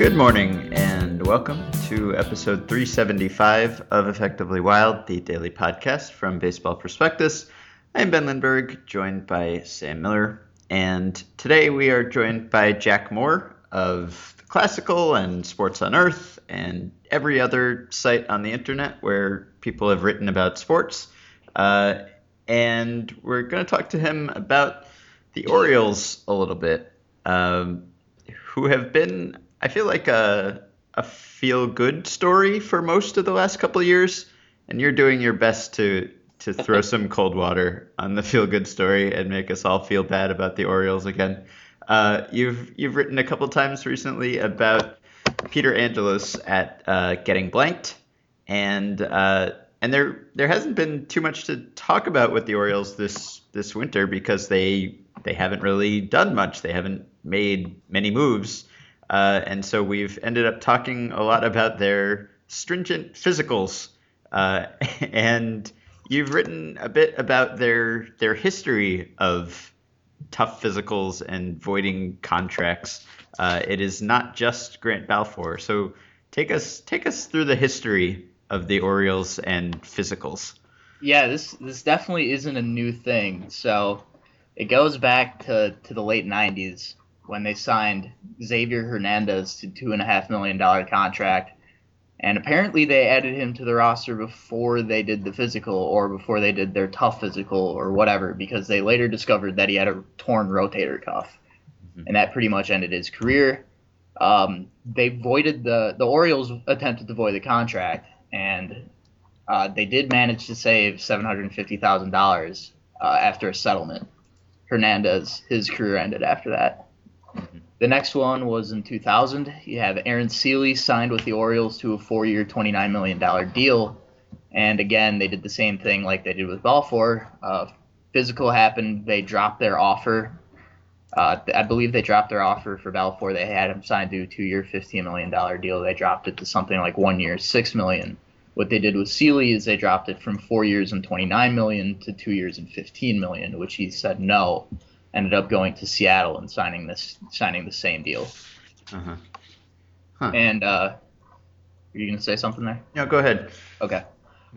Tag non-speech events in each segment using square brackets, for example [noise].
Good morning and welcome to episode 375 of Effectively Wild, the daily podcast from Baseball Prospectus. I'm Ben Lindbergh, joined by Sam Miller, and today we are joined by Jack Moore of Classical and Sports on Earth and every other site on the internet where people have written about sports. Uh, and we're going to talk to him about the Orioles a little bit, um, who have been I feel like a a feel good story for most of the last couple of years, and you're doing your best to to throw [laughs] some cold water on the feel good story and make us all feel bad about the Orioles again. Uh, you've you've written a couple times recently about Peter Angelos at uh, Getting Blanked, and uh, and there there hasn't been too much to talk about with the Orioles this this winter because they they haven't really done much. They haven't made many moves. Uh, and so we've ended up talking a lot about their stringent physicals. Uh, [laughs] and you've written a bit about their their history of tough physicals and voiding contracts. Uh, it is not just Grant Balfour. So take us take us through the history of the Orioles and physicals. Yeah, this this definitely isn't a new thing. So it goes back to, to the late '90s when they signed Xavier Hernandez to two and a half million dollar contract. And apparently they added him to the roster before they did the physical or before they did their tough physical or whatever, because they later discovered that he had a torn rotator cuff. Mm-hmm. And that pretty much ended his career. Um, they voided the the Orioles attempted to void the contract, and uh, they did manage to save seven hundred and fifty thousand uh, dollars after a settlement. Hernandez, his career ended after that. The next one was in 2000. You have Aaron Sele signed with the Orioles to a four-year, $29 million deal. And again, they did the same thing like they did with Balfour. Uh, physical happened. They dropped their offer. Uh, I believe they dropped their offer for Balfour. They had him signed to a two-year, $15 million deal. They dropped it to something like one year, 6 million. What they did with Sele is they dropped it from four years and 29 million to two years and 15 million, which he said no ended up going to Seattle and signing this signing the same deal. Uh-huh. Huh. And uh, are you gonna say something there? No, go ahead. Okay.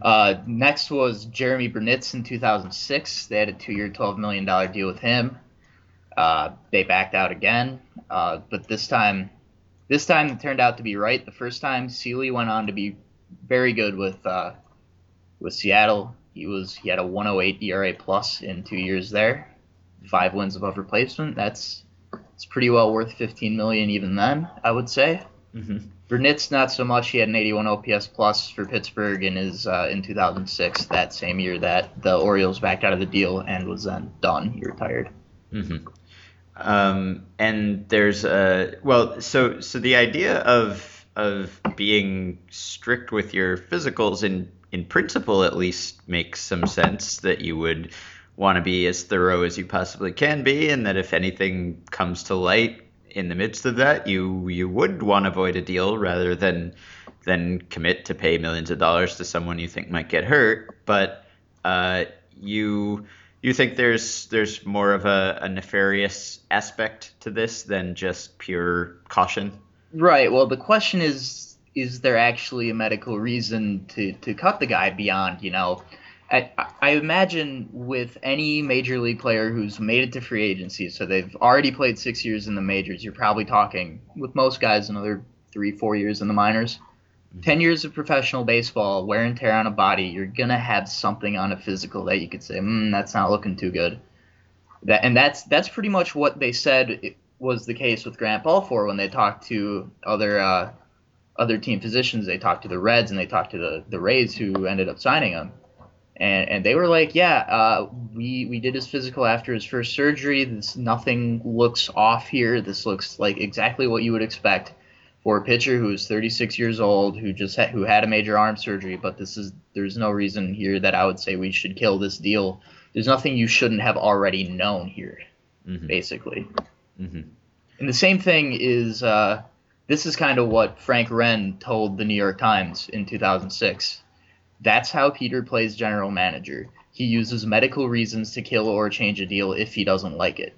Uh, next was Jeremy Burnitz in 2006. They had a two-year, $12 million deal with him. Uh, they backed out again, uh, but this time, this time it turned out to be right. The first time, Sele went on to be very good with uh, with Seattle. He was he had a 108 ERA plus in two years there five wins above replacement. That's it's pretty well worth 15 million even then. I would say. Mm-hmm. Not so much. He had an 81 OPS plus for Pittsburgh in his uh, in 2006, that same year that the Orioles backed out of the deal and was then done. He retired. Mm-hmm. Um, and there's a well, so so the idea of of being strict with your physicals in in principle at least makes some sense that you would want to be as thorough as you possibly can be, and that if anything comes to light in the midst of that, you you would want to avoid a deal rather than than commit to pay millions of dollars to someone you think might get hurt. But uh, you you think there's there's more of a, a nefarious aspect to this than just pure caution? Right. Well, the question is, is there actually a medical reason to to cut the guy beyond you know? I, I imagine with any major league player who's made it to free agency, so they've already played six years in the majors, you're probably talking with most guys another three, four years in the minors. Mm-hmm. 10 years of professional baseball, wear and tear on a body, you're going to have something on a physical that you could say, hmm, that's not looking too good. That, and that's that's pretty much what they said was the case with Grant Balfour when they talked to other uh, other team physicians. They talked to the Reds and they talked to the, the Rays who ended up signing him and and they were like, yeah, uh, we we did his physical after his first surgery. This nothing looks off here. This looks like exactly what you would expect for a pitcher who is 36 years old, who just ha- who had a major arm surgery. But this is there's no reason here that I would say we should kill this deal. There's nothing you shouldn't have already known here, mm-hmm. basically. Mm-hmm. And the same thing is uh, this is kind of what Frank Wren told the New York Times in 2006 That's how Peter plays general manager. He uses medical reasons to kill or change a deal if he doesn't like it.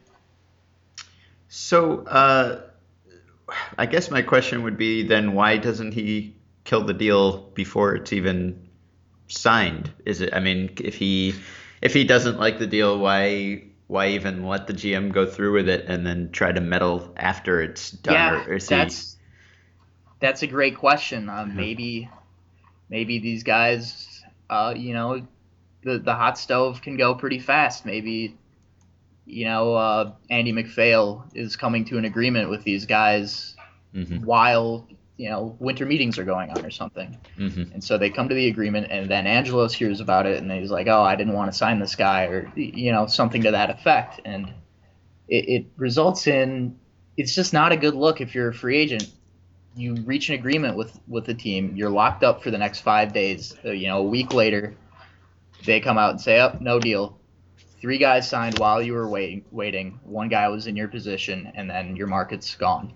So, uh, I guess my question would be then why doesn't he kill the deal before it's even signed? Is it? I mean, if he if he doesn't like the deal, why why even let the GM go through with it and then try to meddle after it's done? Yeah, or is that's that's a great question. Um, maybe maybe these guys, uh, you know, the the hot stove can go pretty fast. Maybe you know, uh, Andy MacPhail is coming to an agreement with these guys Mhm. while you know winter meetings are going on or something. Mhm. And so they come to the agreement, and then Angelos hears about it, and he's like, "Oh, I didn't want to sign this guy," or you know, something to that effect. And it, it results in it's just not a good look if you're a free agent. You reach an agreement with with the team, you're locked up for the next five days. Uh, you know, a week later, they come out and say, "Up, no deal." Three guys signed while you were waiting. Waiting. One guy was in your position, and then your market's gone.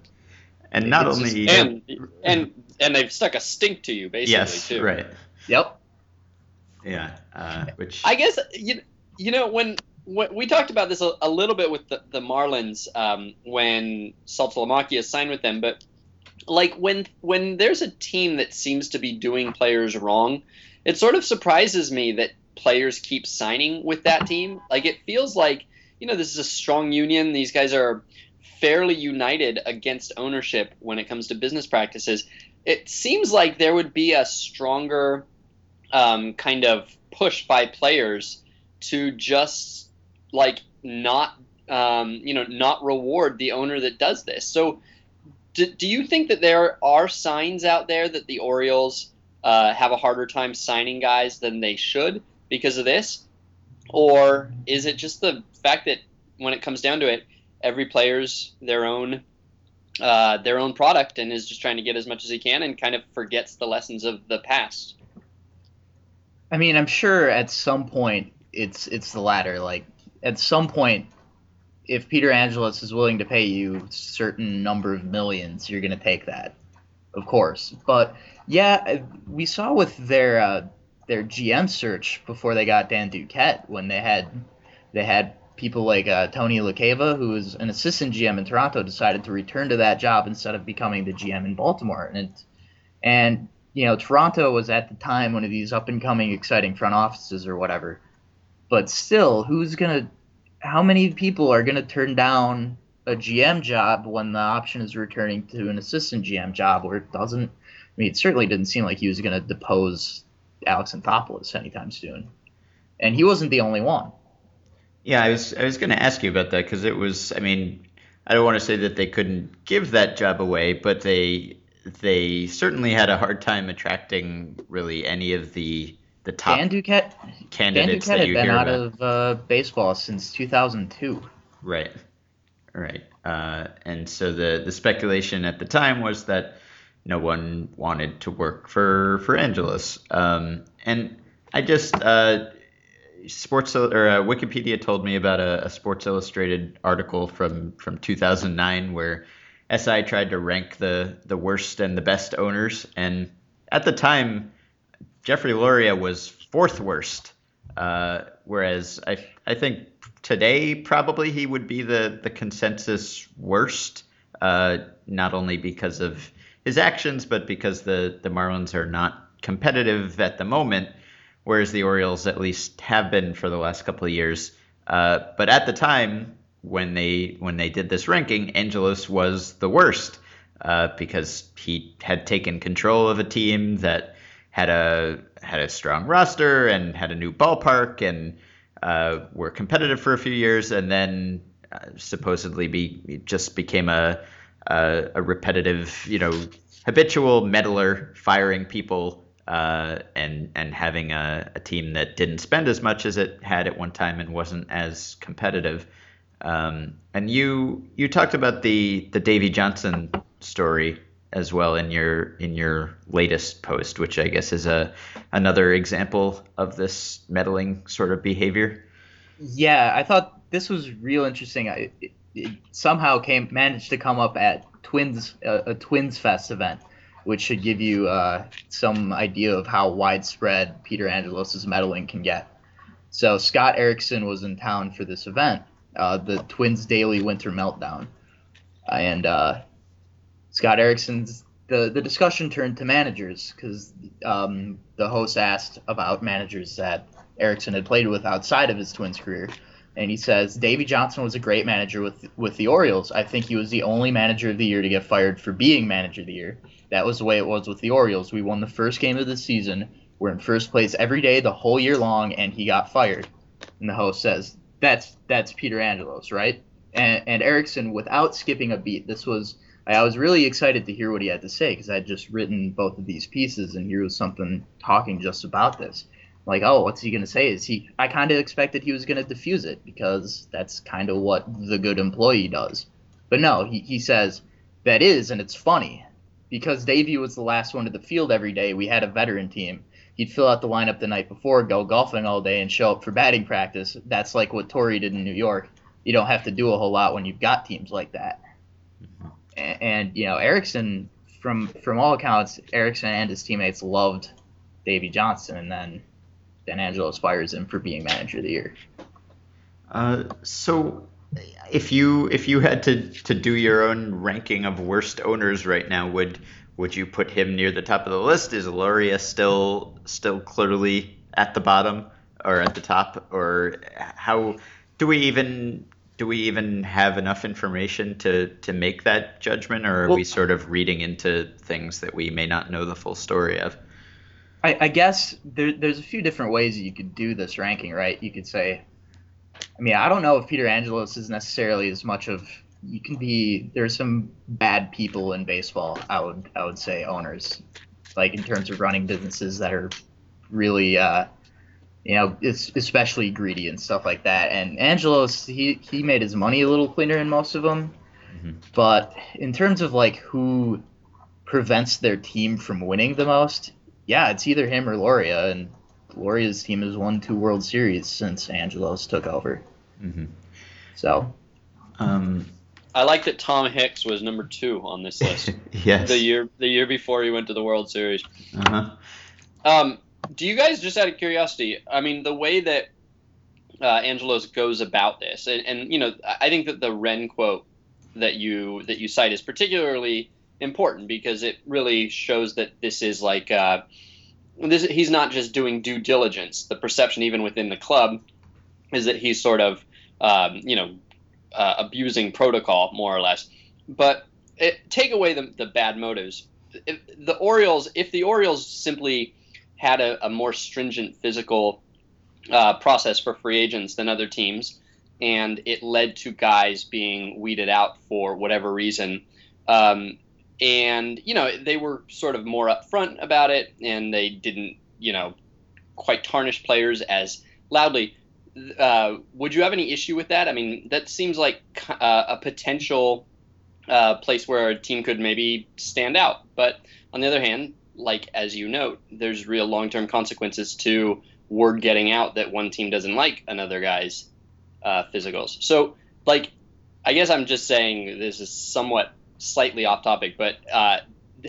and not It's only just- and and and they've stuck a stink to you basically yes, too. right, Yep. yeah, uh, which I guess you you know when, when we talked about this a, a little bit with the, the Marlins um, when Saltalamacchia signed with them, but like when when there's a team that seems to be doing players wrong, it sort of surprises me that players keep signing with that team. Like it feels like you know this is a strong union. These guys are fairly united against ownership when it comes to business practices. It seems like there would be a stronger um, kind of push by players to just like not um, you know not reward the owner that does this. So do, do you think that there are signs out there that the Orioles uh, have a harder time signing guys than they should because of this, or is it just the fact that when it comes down to it, every player's their own uh, their own product and is just trying to get as much as he can and kind of forgets the lessons of the past? I mean, I'm sure at some point it's it's the latter. Like at some point, if Peter Angelos is willing to pay you a certain number of millions, you're gonna take that, of course. But yeah, we saw with their uh, their GM search before they got Dan Duquette when they had they had people like uh, Tony LaCava, who was an assistant GM in Toronto, decided to return to that job instead of becoming the GM in Baltimore, and it, and you know, Toronto was at the time one of these up and coming exciting front offices or whatever. But still, who's gonna how many people are gonna turn down a GM job when the option is returning to an assistant GM job where it doesn't I mean it certainly didn't seem like he was gonna depose Alex Anthopoulos anytime soon. And he wasn't the only one. Yeah, I was I was going to ask you about that because it was. I mean, I don't want to say that they couldn't give that job away, but they they certainly had a hard time attracting really any of the the top Dan Duquette candidates Dan Duquette that had been out about. of uh, baseball since 2002. Right, right. Uh, and so the the speculation at the time was that no one wanted to work for for Angelos. Um, and I just uh, Sports or uh, Wikipedia told me about a, a Sports Illustrated article from from 2009 where SI tried to rank the the worst and the best owners, and at the time, Jeffrey Loria was fourth worst, uh, whereas I I think today probably he would be the the consensus worst, uh, not only because of his actions, but because the the Marlins are not competitive at the moment whereas the Orioles at least have been for the last couple of years. Uh, but at the time when they when they did this ranking, Angelos was the worst uh, because he had taken control of a team that had a had a strong roster and had a new ballpark and uh, were competitive for a few years, and then uh, supposedly be just became a, a a repetitive, you know, habitual meddler, firing people uh, and and having a, a team that didn't spend as much as it had at one time and wasn't as competitive. Um, and you you talked about the the Davey Johnson story as well in your in your latest post, which I guess is a another example of this meddling sort of behavior. Yeah, I thought this was real interesting. I, it somehow came managed to come up at Twins a, a Twins Fest event which should give you uh, some idea of how widespread Peter Angelos' meddling can get. So Scott Erickson was in town for this event, uh, the Twins Daily Winter Meltdown, and uh, Scott Erickson's the the discussion turned to managers because um, the host asked about managers that Erickson had played with outside of his Twins career, and he says Davey Johnson was a great manager with with the Orioles. I think he was the only manager of the year to get fired for being manager of the year. That was the way it was with the Orioles. We won the first game of the season. We're in first place every day the whole year long, and he got fired. And the host says that's that's Peter Angelos, right? And, and Erickson, without skipping a beat, this was I was really excited to hear what he had to say because I had just written both of these pieces, and here was something talking just about this. Like, oh, what's he gonna say? Is he? I kind of expected he was gonna diffuse it because that's kind of what the good employee does. But no, he, he says that is, and it's funny because Davey was the last one to the field every day. We had a veteran team. He'd fill out the lineup the night before, go golfing all day, and show up for batting practice. That's like what Torre did in New York. You don't have to do a whole lot when you've got teams like that. Mm-hmm. And, and you know, Erickson, from from all accounts, Erickson and his teammates loved Davey Johnson, and then Dan Angelos fires him for being manager of the year. Uh, so if you if you had to to do your own ranking of worst owners right now, would would you put him near the top of the list? Is Loria still still clearly at the bottom or at the top, or how do we even do we even have enough information to to make that judgment, or are well, we sort of reading into things that we may not know the full story of? I, I guess there, there's a few different ways you could do this ranking, right? You could say, I mean, I don't know if Peter Angelos is necessarily as much of you can be. There's some bad people in baseball. I would I would say owners, like in terms of running businesses that are really, uh, you know, it's especially greedy and stuff like that. And Angelos, he he made his money a little cleaner in most of them, mm-hmm. but in terms of like who prevents their team from winning the most, yeah, it's either him or Loria, and Loria's team has won two World Series since Angelos took over. Mm-hmm. So, um, I like that Tom Hicks was number two on this list. [laughs] yes. The year the year before he went to the World Series. Uh-huh. Um, do you guys just out of curiosity? I mean, the way that uh, Angelos goes about this, and, and you know, I think that the Wren quote that you that you cite is particularly important because it really shows that this is like uh, this. He's not just doing due diligence. The perception, even within the club, is that he's sort of um, you know uh, abusing protocol more or less. But it, take away the, the bad motives. If the Orioles, if the Orioles simply had a, a more stringent physical uh, process for free agents than other teams, and it led to guys being weeded out for whatever reason, um, and you know they were sort of more upfront about it, and they didn't you know quite tarnish players as loudly. Uh, would you have any issue with that? I mean, that seems like uh, a potential uh, place where a team could maybe stand out. But on the other hand, like as you note, there's real long-term consequences to word getting out that one team doesn't like another guy's uh, physicals. So, like, I guess I'm just saying this is somewhat slightly off topic, but uh,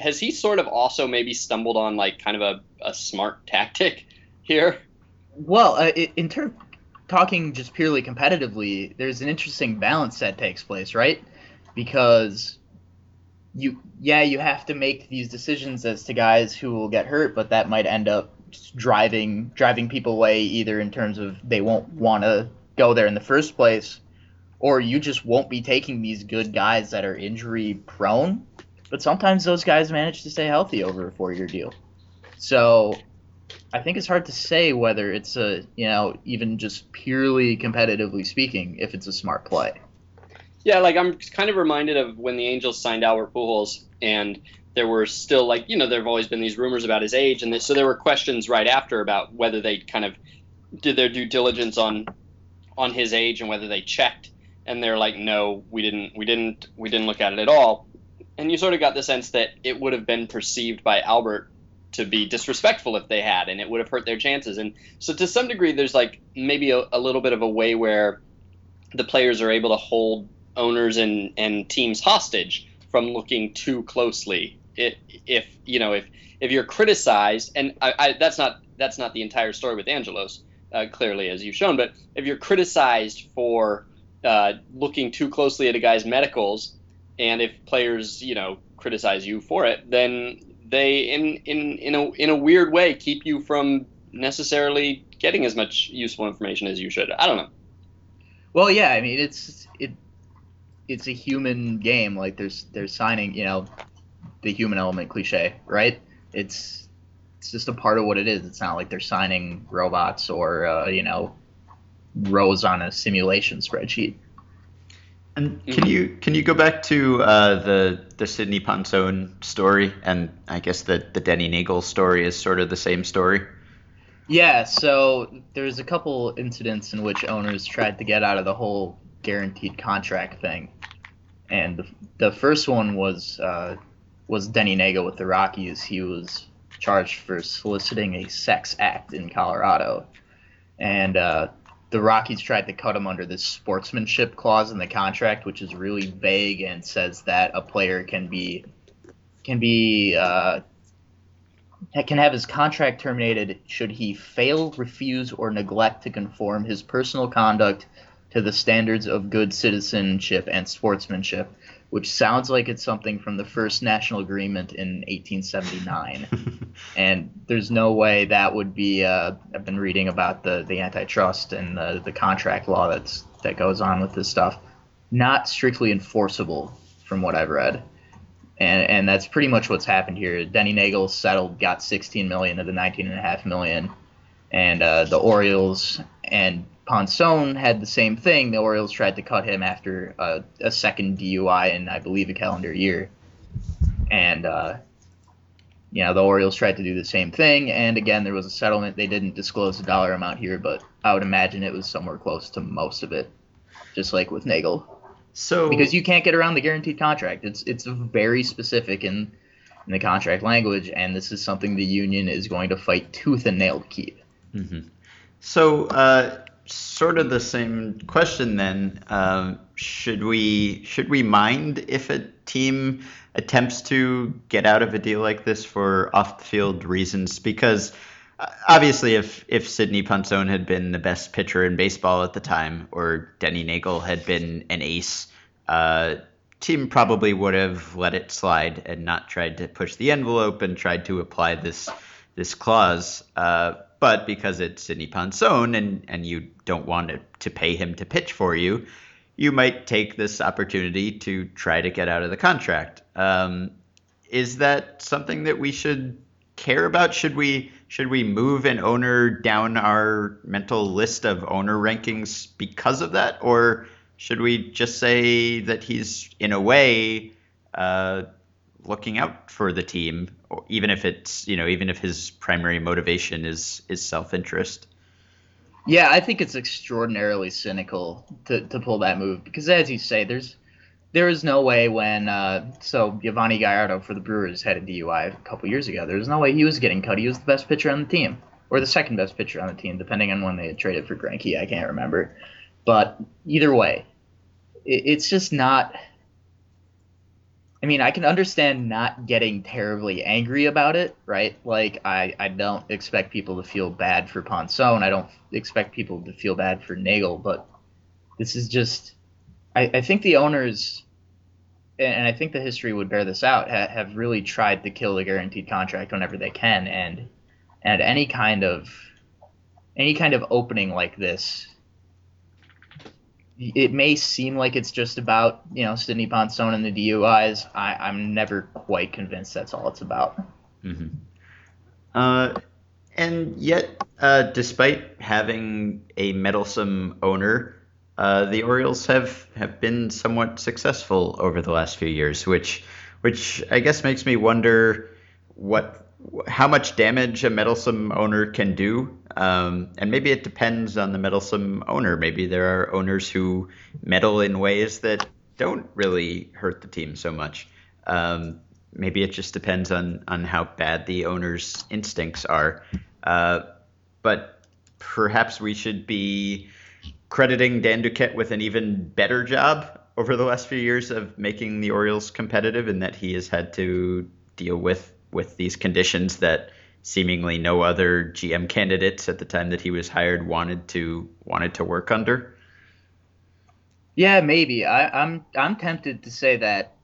has he sort of also maybe stumbled on like kind of a, a smart [laughs] tactic here? Well, uh, in terms talking just purely competitively, there's an interesting balance that takes place, right? Because you, yeah, you have to make these decisions as to guys who will get hurt, but that might end up driving driving people away either in terms of they won't want to go there in the first place or you just won't be taking these good guys that are injury prone. But sometimes those guys manage to stay healthy over a four year deal. So I think it's hard to say whether it's a, you know, even just purely competitively speaking, if it's a smart play. Yeah, like I'm kind of reminded of when the Angels signed Albert Pujols, and there were still like, you know, there have always been these rumors about his age, and so there were questions right after about whether they kind of did their due diligence on on his age and whether they checked and they're like, no, we didn't, we didn't, we didn't look at it at all. And you sort of got the sense that it would have been perceived by Albert to be disrespectful if they had, and it would have hurt their chances. And so, to some degree, there's like maybe a, a little bit of a way where the players are able to hold owners and, and teams hostage from looking too closely it, if you know if if you're criticized, and I, I, that's not that's not the entire story with Angelos, uh, clearly as you've shown, but if you're criticized for uh, looking too closely at a guy's medicals, and if players you know criticize you for it, then they in in in a in a weird way keep you from necessarily getting as much useful information as you should. I don't know. Well, yeah, I mean it's it it's a human game. Like there's there's signing, you know, the human element cliche, right? It's it's just a part of what it is. It's not like they're signing robots or uh, you know rows on a simulation spreadsheet. And can you can you go back to uh, the the Sidney Ponson story, and I guess the the Denny Neagle story is sort of the same story. Yeah, so there's a couple incidents in which owners tried to get out of the whole guaranteed contract thing, and the, the first one was uh, was Denny Neagle with the Rockies. He was charged for soliciting a sex act in Colorado, and uh, the Rockies tried to cut him under this sportsmanship clause in the contract, which is really vague and says that a player can be can be uh, can have his contract terminated should he fail, refuse, or neglect to conform his personal conduct to the standards of good citizenship and sportsmanship, which sounds like it's something from the first national agreement in 1879. [laughs] and there's no way that would be. Uh, I've been reading about the, the antitrust and the, the contract law that's that goes on with this stuff. Not strictly enforceable, from what I've read. And, and that's pretty much what's happened here. Denny Neagle settled, got 16 million of the 19.5 million, and uh, the Orioles and Ponson had the same thing. The Orioles tried to cut him after a, a second DUI in, I believe, a calendar year. And, uh, you know, the Orioles tried to do the same thing. And again, there was a settlement. They didn't disclose the dollar amount here, but I would imagine it was somewhere close to most of it, just like with Neagle. So because you can't get around the guaranteed contract, it's it's very specific in in the contract language, and this is something the union is going to fight tooth and nail to keep. Mm-hmm. So uh, sort of the same question then. Um, should we should we mind if a team attempts to get out of a deal like this for off the field reasons? Because uh, obviously, if if Sidney Ponson had been the best pitcher in baseball at the time, or Denny Neagle had been an ace, uh, team probably would have let it slide and not tried to push the envelope and tried to apply this this clause. Uh, but because it's Sidney Ponson and, and you don't want to, to pay him to pitch for you, you might take this opportunity to try to get out of the contract. Um, is that something that we should care about? Should we should we move an owner down our mental list of owner rankings because of that, or should we just say that he's in a way uh, looking out for the team, even if it's you know even if his primary motivation is is self interest. Yeah, I think it's extraordinarily cynical to, to pull that move because, as you say, there's there is no way when uh, so Yovani Gallardo for the Brewers had a DUI a couple years ago. There was no way he was getting cut. He was the best pitcher on the team, or the second best pitcher on the team, depending on when they had traded for Greinke. I can't remember, but either way, it, it's just not I mean, I can understand not getting terribly angry about it, right? Like, I, I don't expect people to feel bad for Ponson. I don't expect people to feel bad for Neagle, but this is just. I, I think the owners, and I think the history would bear this out, ha, have really tried to kill the guaranteed contract whenever they can, and and any kind of any kind of opening like this it may seem like it's just about you know Sidney Ponson and the DUIs. I, am never quite convinced that's all it's about. Mm-hmm. Uh, and yet, uh, despite having a meddlesome owner, uh, the Orioles have, have been somewhat successful over the last few years, which which I guess makes me wonder what how much damage a meddlesome owner can do. Um, and maybe it depends on the meddlesome owner. Maybe there are owners who meddle in ways that don't really hurt the team so much. Um, maybe it just depends on on how bad the owner's instincts are. Uh, but perhaps we should be crediting Dan Duquette with an even better job over the last few years of making the Orioles competitive, in that he has had to deal with with these conditions that seemingly no other GM candidates at the time that he was hired wanted to wanted to work under? Yeah, maybe. I, I'm I'm tempted to say that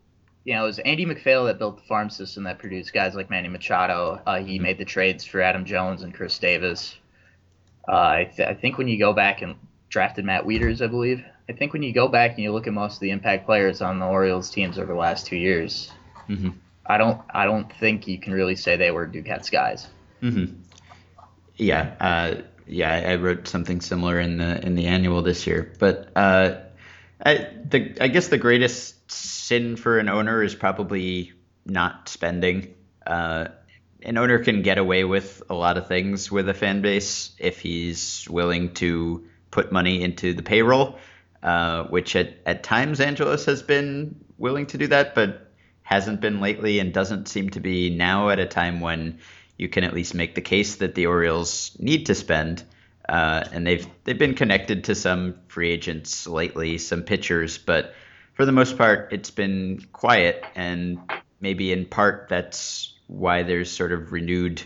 you know, it was Andy MacPhail that built the farm system that produced guys like Manny Machado. Uh, he made the trades for Adam Jones and Chris Davis. Uh, I, th- I, think when you go back and drafted Matt Wieters, I believe. I think when you go back and you look at most of the impact players on the Orioles teams over the last two years, mm-hmm. I don't I don't think you can really say they were Duquette's guys. Mm-hmm. Yeah, uh, yeah, I wrote something similar in the in the annual this year, but uh, I the I guess the greatest sin for an owner is probably not spending. Uh, an owner can get away with a lot of things with a fan base if he's willing to put money into the payroll, uh, which at, at times Angelos has been willing to do that, but hasn't been lately and doesn't seem to be now at a time when you can at least make the case that the Orioles need to spend. Uh, and they've they've been connected to some free agents lately, some pitchers, but for the most part, it's been quiet, and maybe in part that's why there's sort of renewed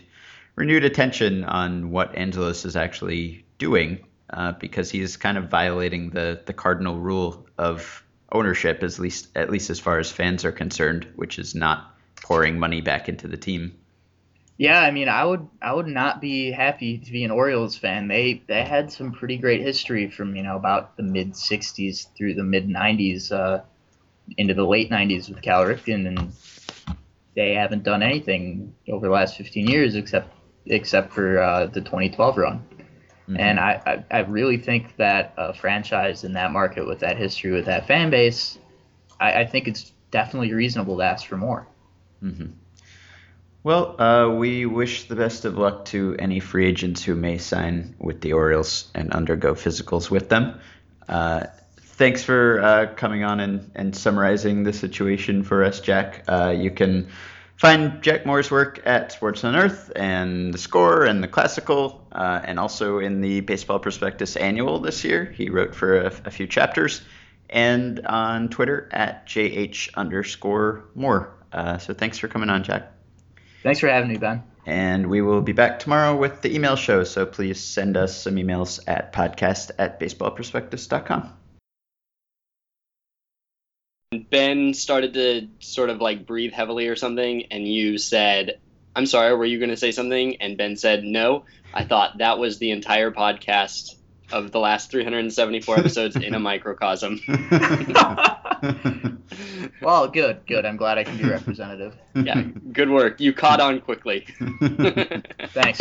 renewed attention on what Angelos is actually doing, uh, because he's kind of violating the the cardinal rule of ownership, at least at least as far as fans are concerned, which is not pouring money back into the team. Yeah, I mean, I would I would not be happy to be an Orioles fan. They they had some pretty great history from you know about the mid '60s through the mid '90s uh, into the late '90s with Cal Ripken, and they haven't done anything over the last 15 years except except for uh, the 2012 run. Mm-hmm. And I, I, I really think that a franchise in that market with that history with that fan base, I, I think it's definitely reasonable to ask for more. Mm-hmm. Well, uh, we wish the best of luck to any free agents who may sign with the Orioles and undergo physicals with them. Uh, thanks for uh, coming on and, and summarizing the situation for us, Jack. Uh, you can find Jack Moore's work at Sports on Earth and The Score and The Classical, uh, and also in the Baseball Prospectus Annual this year. He wrote for a, a few chapters, and on Twitter at JH underscore Moore. Uh, so thanks for coming on, Jack. Thanks for having me, Ben. And we will be back tomorrow with the email show. So please send us some emails at podcast at baseballprospectus.com. Ben started to sort of like breathe heavily or something, and you said, I'm sorry, were you going to say something? And Ben said, no. I thought that was the entire podcast of the last 374 episodes in a [laughs] microcosm. [laughs] well, good, good. I'm glad I can be representative. Yeah, good work. You caught on quickly. [laughs] Thanks.